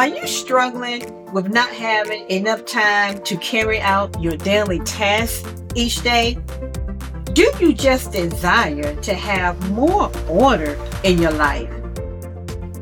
Are you struggling with not having enough time to carry out your daily tasks each day? Do you just desire to have more order in your life?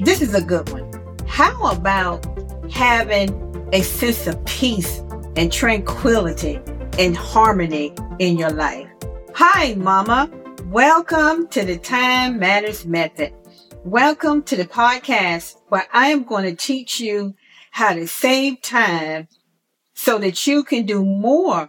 This is a good one. How about having a sense of peace and tranquility and harmony in your life? Hi, Mama. Welcome to the Time Matters Method. Welcome to the podcast where I am going to teach you how to save time so that you can do more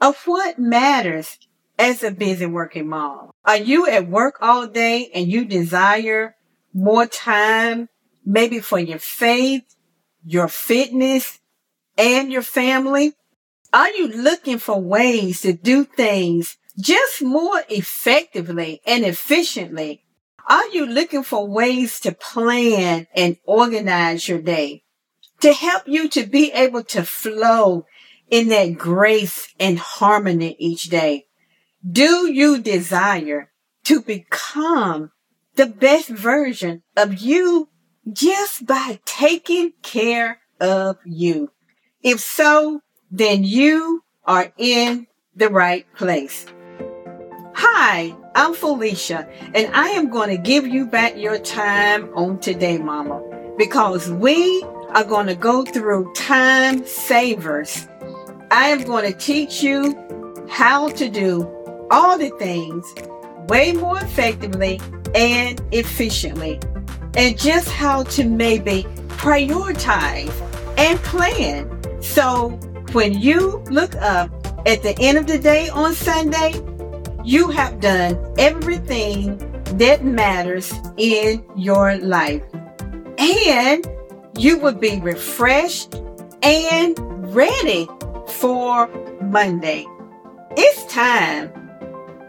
of what matters as a busy working mom. Are you at work all day and you desire more time, maybe for your faith, your fitness, and your family? Are you looking for ways to do things just more effectively and efficiently are you looking for ways to plan and organize your day to help you to be able to flow in that grace and harmony each day? Do you desire to become the best version of you just by taking care of you? If so, then you are in the right place. Hi, I'm Felicia, and I am going to give you back your time on today, Mama, because we are going to go through time savers. I am going to teach you how to do all the things way more effectively and efficiently, and just how to maybe prioritize and plan. So when you look up at the end of the day on Sunday, you have done everything that matters in your life. And you will be refreshed and ready for Monday. It's time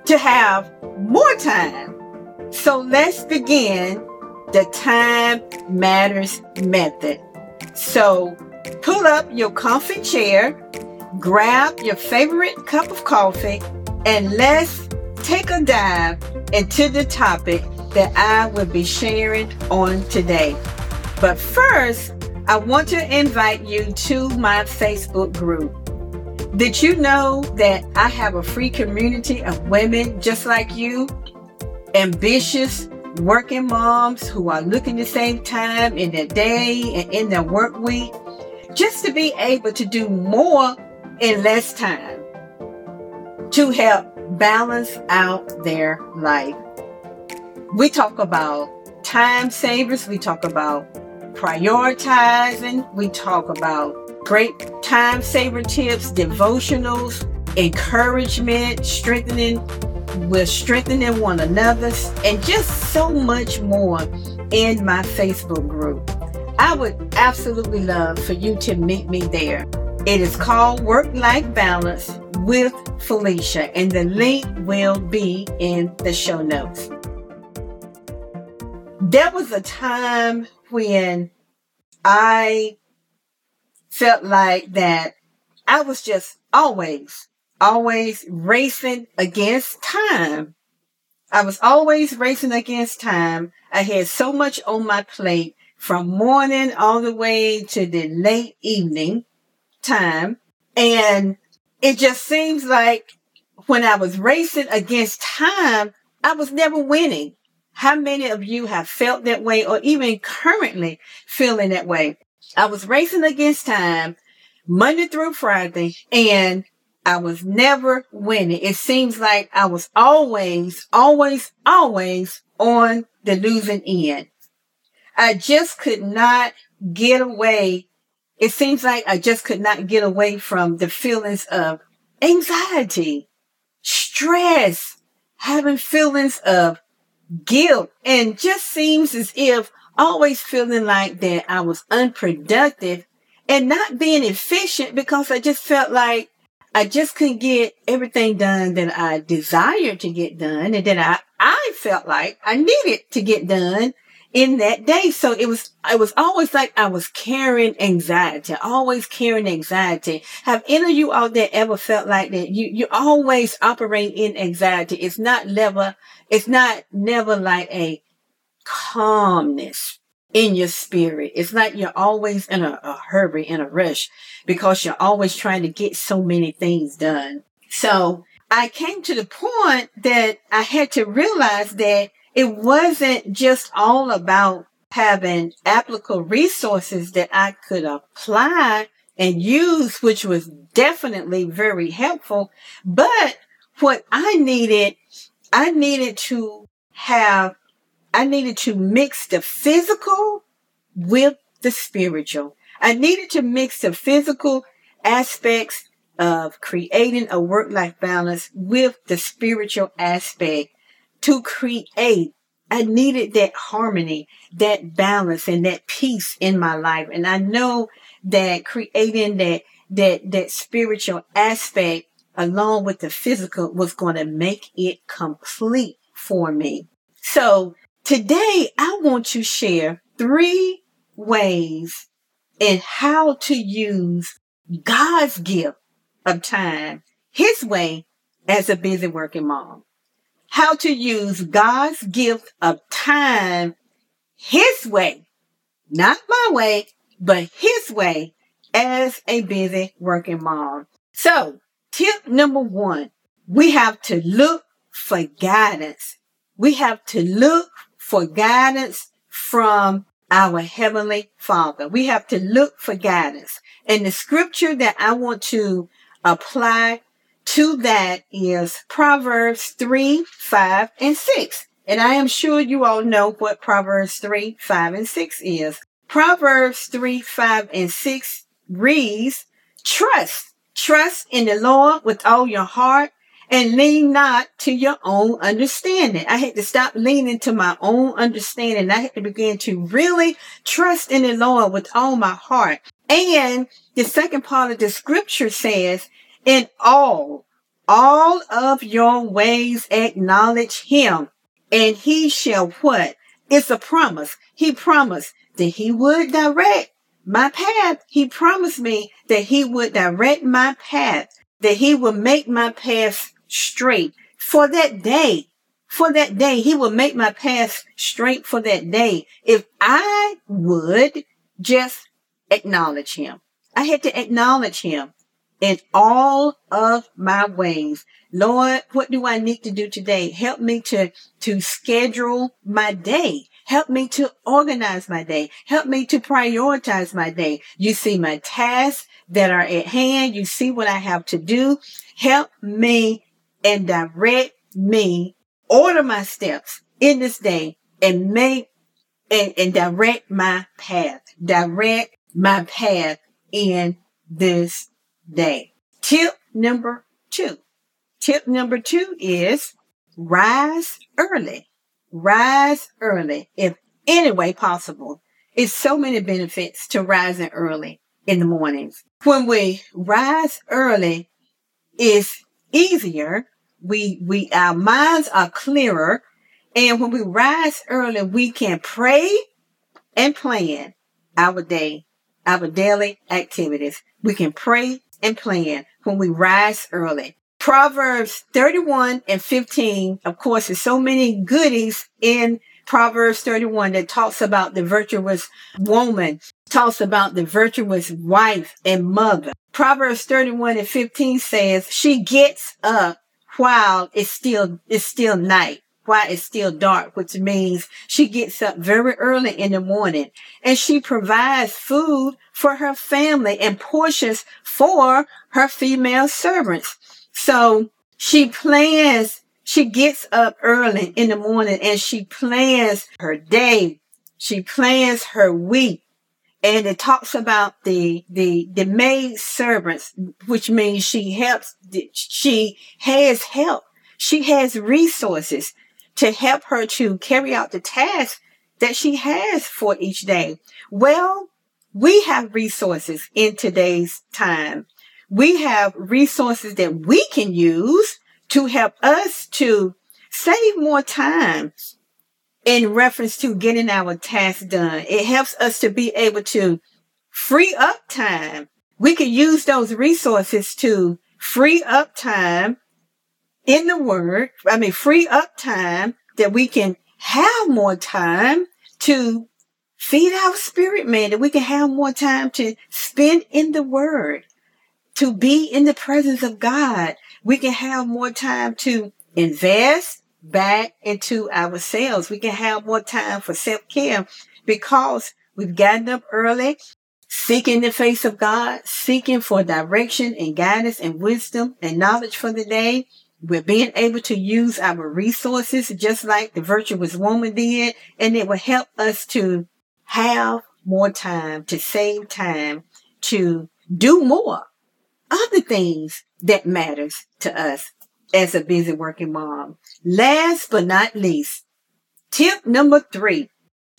to have more time. So let's begin the time matters method. So pull up your comfy chair, grab your favorite cup of coffee, and let's take a dive into the topic that I will be sharing on today. But first, I want to invite you to my Facebook group. Did you know that I have a free community of women just like you? Ambitious, working moms who are looking to save time in their day and in their work week just to be able to do more in less time to help balance out their life. We talk about time savers, we talk about prioritizing, we talk about great time saver tips, devotionals, encouragement, strengthening, we're strengthening one another, and just so much more in my Facebook group. I would absolutely love for you to meet me there. It is called Work Life Balance with Felicia, and the link will be in the show notes. There was a time when I felt like that I was just always, always racing against time. I was always racing against time. I had so much on my plate from morning all the way to the late evening time. And it just seems like when I was racing against time, I was never winning. How many of you have felt that way or even currently feeling that way? I was racing against time Monday through Friday and I was never winning. It seems like I was always, always, always on the losing end. I just could not get away it seems like I just could not get away from the feelings of anxiety, stress, having feelings of guilt, and just seems as if always feeling like that I was unproductive and not being efficient because I just felt like I just couldn't get everything done that I desired to get done and that I, I felt like I needed to get done in that day. So it was, it was always like I was carrying anxiety, always carrying anxiety. Have any of you out there ever felt like that? You, you always operate in anxiety. It's not never, it's not never like a calmness. in your spirit. It's like you're always in a, a hurry, in a rush, because you're always trying to get so many things done. So I came to the point that I had to realize that it wasn't just all about having applicable resources that I could apply and use, which was definitely very helpful. But what I needed, I needed to have, I needed to mix the physical with the spiritual. I needed to mix the physical aspects of creating a work life balance with the spiritual aspect to create. I needed that harmony, that balance and that peace in my life. And I know that creating that, that, that spiritual aspect along with the physical was going to make it complete for me. So today I want to share three ways in how to use God's gift of time his way as a busy working mom. How to use God's gift of time his way, not my way, but his way as a busy working mom. So tip number one, we have to look for guidance. We have to look for guidance from our heavenly father. We have to look for guidance. And the scripture that I want to apply to that is Proverbs 3, 5, and 6. And I am sure you all know what Proverbs 3, 5, and 6 is. Proverbs 3, 5, and 6 reads, Trust, trust in the Lord with all your heart and lean not to your own understanding. I had to stop leaning to my own understanding. I had to begin to really trust in the Lord with all my heart. And the second part of the scripture says, in all, all of your ways acknowledge him and he shall what? It's a promise. He promised that he would direct my path. He promised me that he would direct my path, that he would make my path straight for that day. For that day, he will make my path straight for that day. If I would just acknowledge him, I had to acknowledge him in all of my ways. Lord, what do I need to do today? Help me to, to schedule my day. Help me to organize my day. Help me to prioritize my day. You see my tasks that are at hand. You see what I have to do. Help me and direct me, order my steps in this day and make and, and direct my path, direct my path in this day. Tip number two. Tip number two is rise early. Rise early if any way possible. It's so many benefits to rising early in the mornings. When we rise early, it's easier we, we, our minds are clearer. And when we rise early, we can pray and plan our day, our daily activities. We can pray and plan when we rise early. Proverbs 31 and 15, of course, there's so many goodies in Proverbs 31 that talks about the virtuous woman, talks about the virtuous wife and mother. Proverbs 31 and 15 says, she gets up while it's still, it's still night, while it's still dark, which means she gets up very early in the morning and she provides food for her family and portions for her female servants. So she plans, she gets up early in the morning and she plans her day. She plans her week and it talks about the the the maid servants which means she helps she has help she has resources to help her to carry out the task that she has for each day well we have resources in today's time we have resources that we can use to help us to save more time in reference to getting our tasks done. It helps us to be able to free up time. We can use those resources to free up time in the word. I mean, free up time that we can have more time to feed our spirit man that we can have more time to spend in the word, to be in the presence of God. We can have more time to invest back into ourselves. We can have more time for self care because we've gotten up early, seeking the face of God, seeking for direction and guidance and wisdom and knowledge for the day. We're being able to use our resources just like the virtuous woman did, and it will help us to have more time, to save time, to do more other things that matters to us as a busy working mom. Last but not least, tip number three.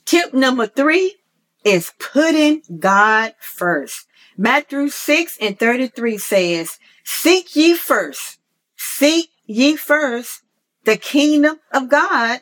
Tip number three is putting God first. Matthew 6 and 33 says, seek ye first, seek ye first the kingdom of God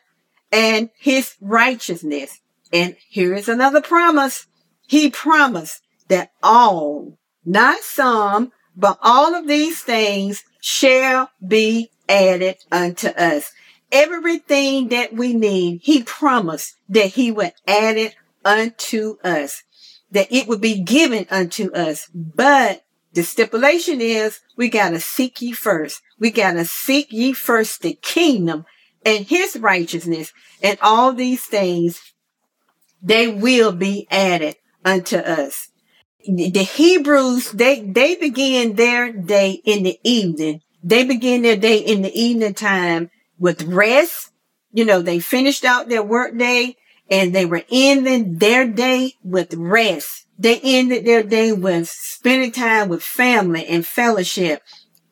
and his righteousness. And here is another promise. He promised that all, not some, but all of these things shall be added unto us. Everything that we need, he promised that he would add it unto us, that it would be given unto us. But the stipulation is we got to seek ye first. We got to seek ye first the kingdom and his righteousness and all these things, they will be added unto us. The Hebrews, they, they begin their day in the evening. They begin their day in the evening time with rest. You know, they finished out their work day and they were ending their day with rest. They ended their day with spending time with family and fellowship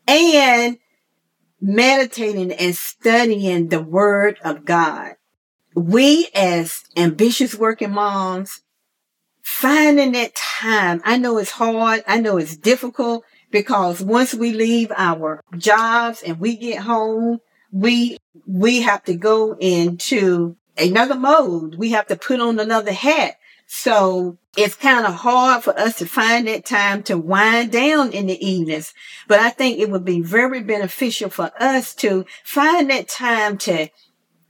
and meditating and studying the word of God. We as ambitious working moms, finding that time, I know it's hard. I know it's difficult because once we leave our jobs and we get home, we, we have to go into another mode. We have to put on another hat. So it's kind of hard for us to find that time to wind down in the evenings. But I think it would be very beneficial for us to find that time to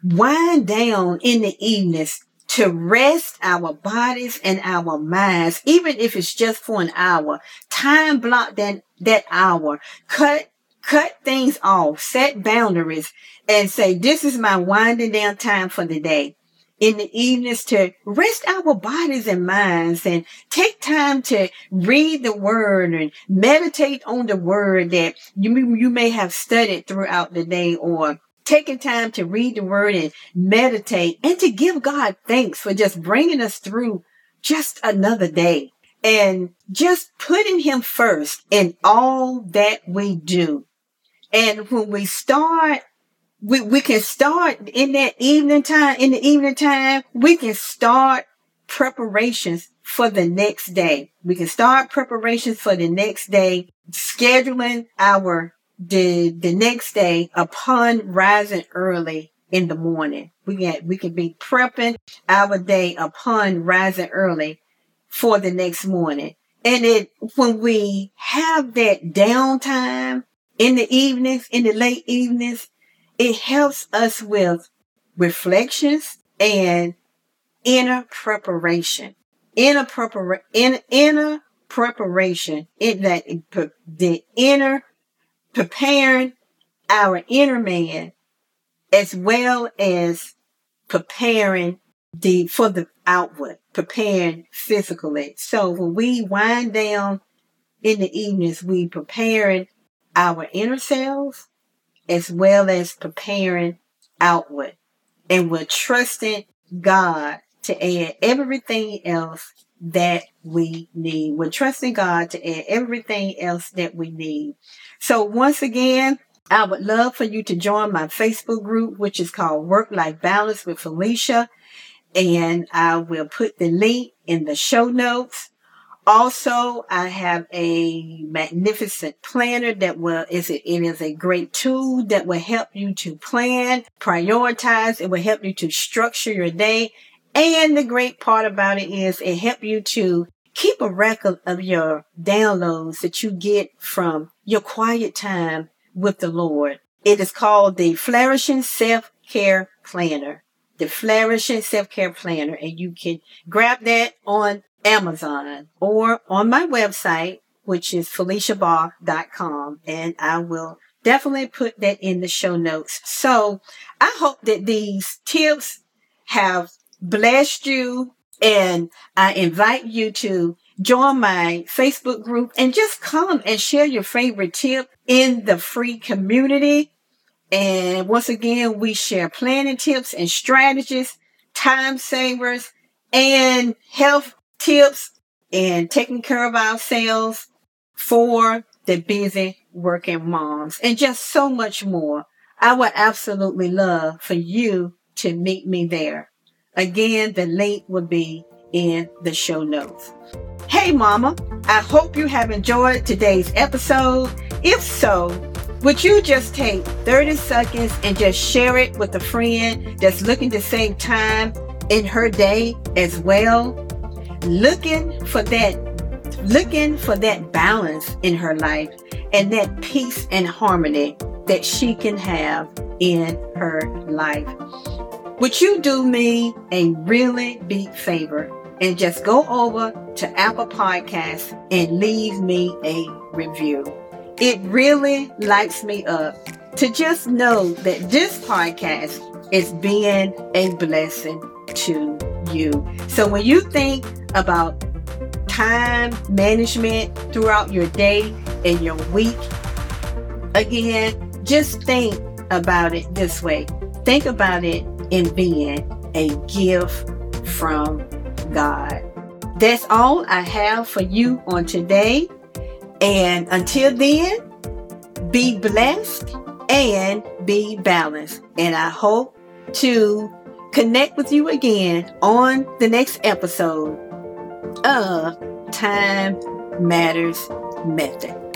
wind down in the evenings to rest our bodies and our minds, even if it's just for an hour. Time block that, that hour. Cut, cut things off, set boundaries and say, this is my winding down time for the day. In the evenings to rest our bodies and minds and take time to read the word and meditate on the word that you, you may have studied throughout the day or taking time to read the word and meditate and to give God thanks for just bringing us through just another day and just putting him first in all that we do. And when we start we, we can start in that evening time, in the evening time, we can start preparations for the next day. We can start preparations for the next day, scheduling our, the, the next day upon rising early in the morning. We can, we can be prepping our day upon rising early for the next morning. And it, when we have that downtime in the evenings, in the late evenings, it helps us with reflections and inner preparation. Inner prepara- in, inner preparation in that the inner preparing our inner man as well as preparing the for the outward, preparing physically. So when we wind down in the evenings, we preparing our inner selves as well as preparing outward. And we're trusting God to add everything else that we need. We're trusting God to add everything else that we need. So once again, I would love for you to join my Facebook group, which is called Work Life Balance with Felicia. And I will put the link in the show notes. Also, I have a magnificent planner that will is it, it is a great tool that will help you to plan, prioritize. It will help you to structure your day. And the great part about it is it help you to keep a record of your downloads that you get from your quiet time with the Lord. It is called the Flourishing Self Care Planner. the Flourishing Self Care Planner, and you can grab that on Amazon or on my website, which is FeliciaBarr.com, and I will definitely put that in the show notes. So I hope that these tips have blessed you, and I invite you to join my Facebook group and just come and share your favorite tip in the free community. And once again, we share planning tips and strategies, time savers, and health tips and taking care of ourselves for the busy working moms and just so much more. I would absolutely love for you to meet me there. Again, the link will be in the show notes. Hey, Mama, I hope you have enjoyed today's episode. If so, would you just take 30 seconds and just share it with a friend that's looking to save time in her day as well? Looking for that looking for that balance in her life and that peace and harmony that she can have in her life. Would you do me a really big favor and just go over to Apple Podcasts and leave me a review? It really lights me up to just know that this podcast is being a blessing to you. So when you think about time management throughout your day and your week, again, just think about it this way. Think about it in being a gift from God. That's all I have for you on today. And until then, be blessed and be balanced. And I hope to connect with you again on the next episode of Time Matters Method.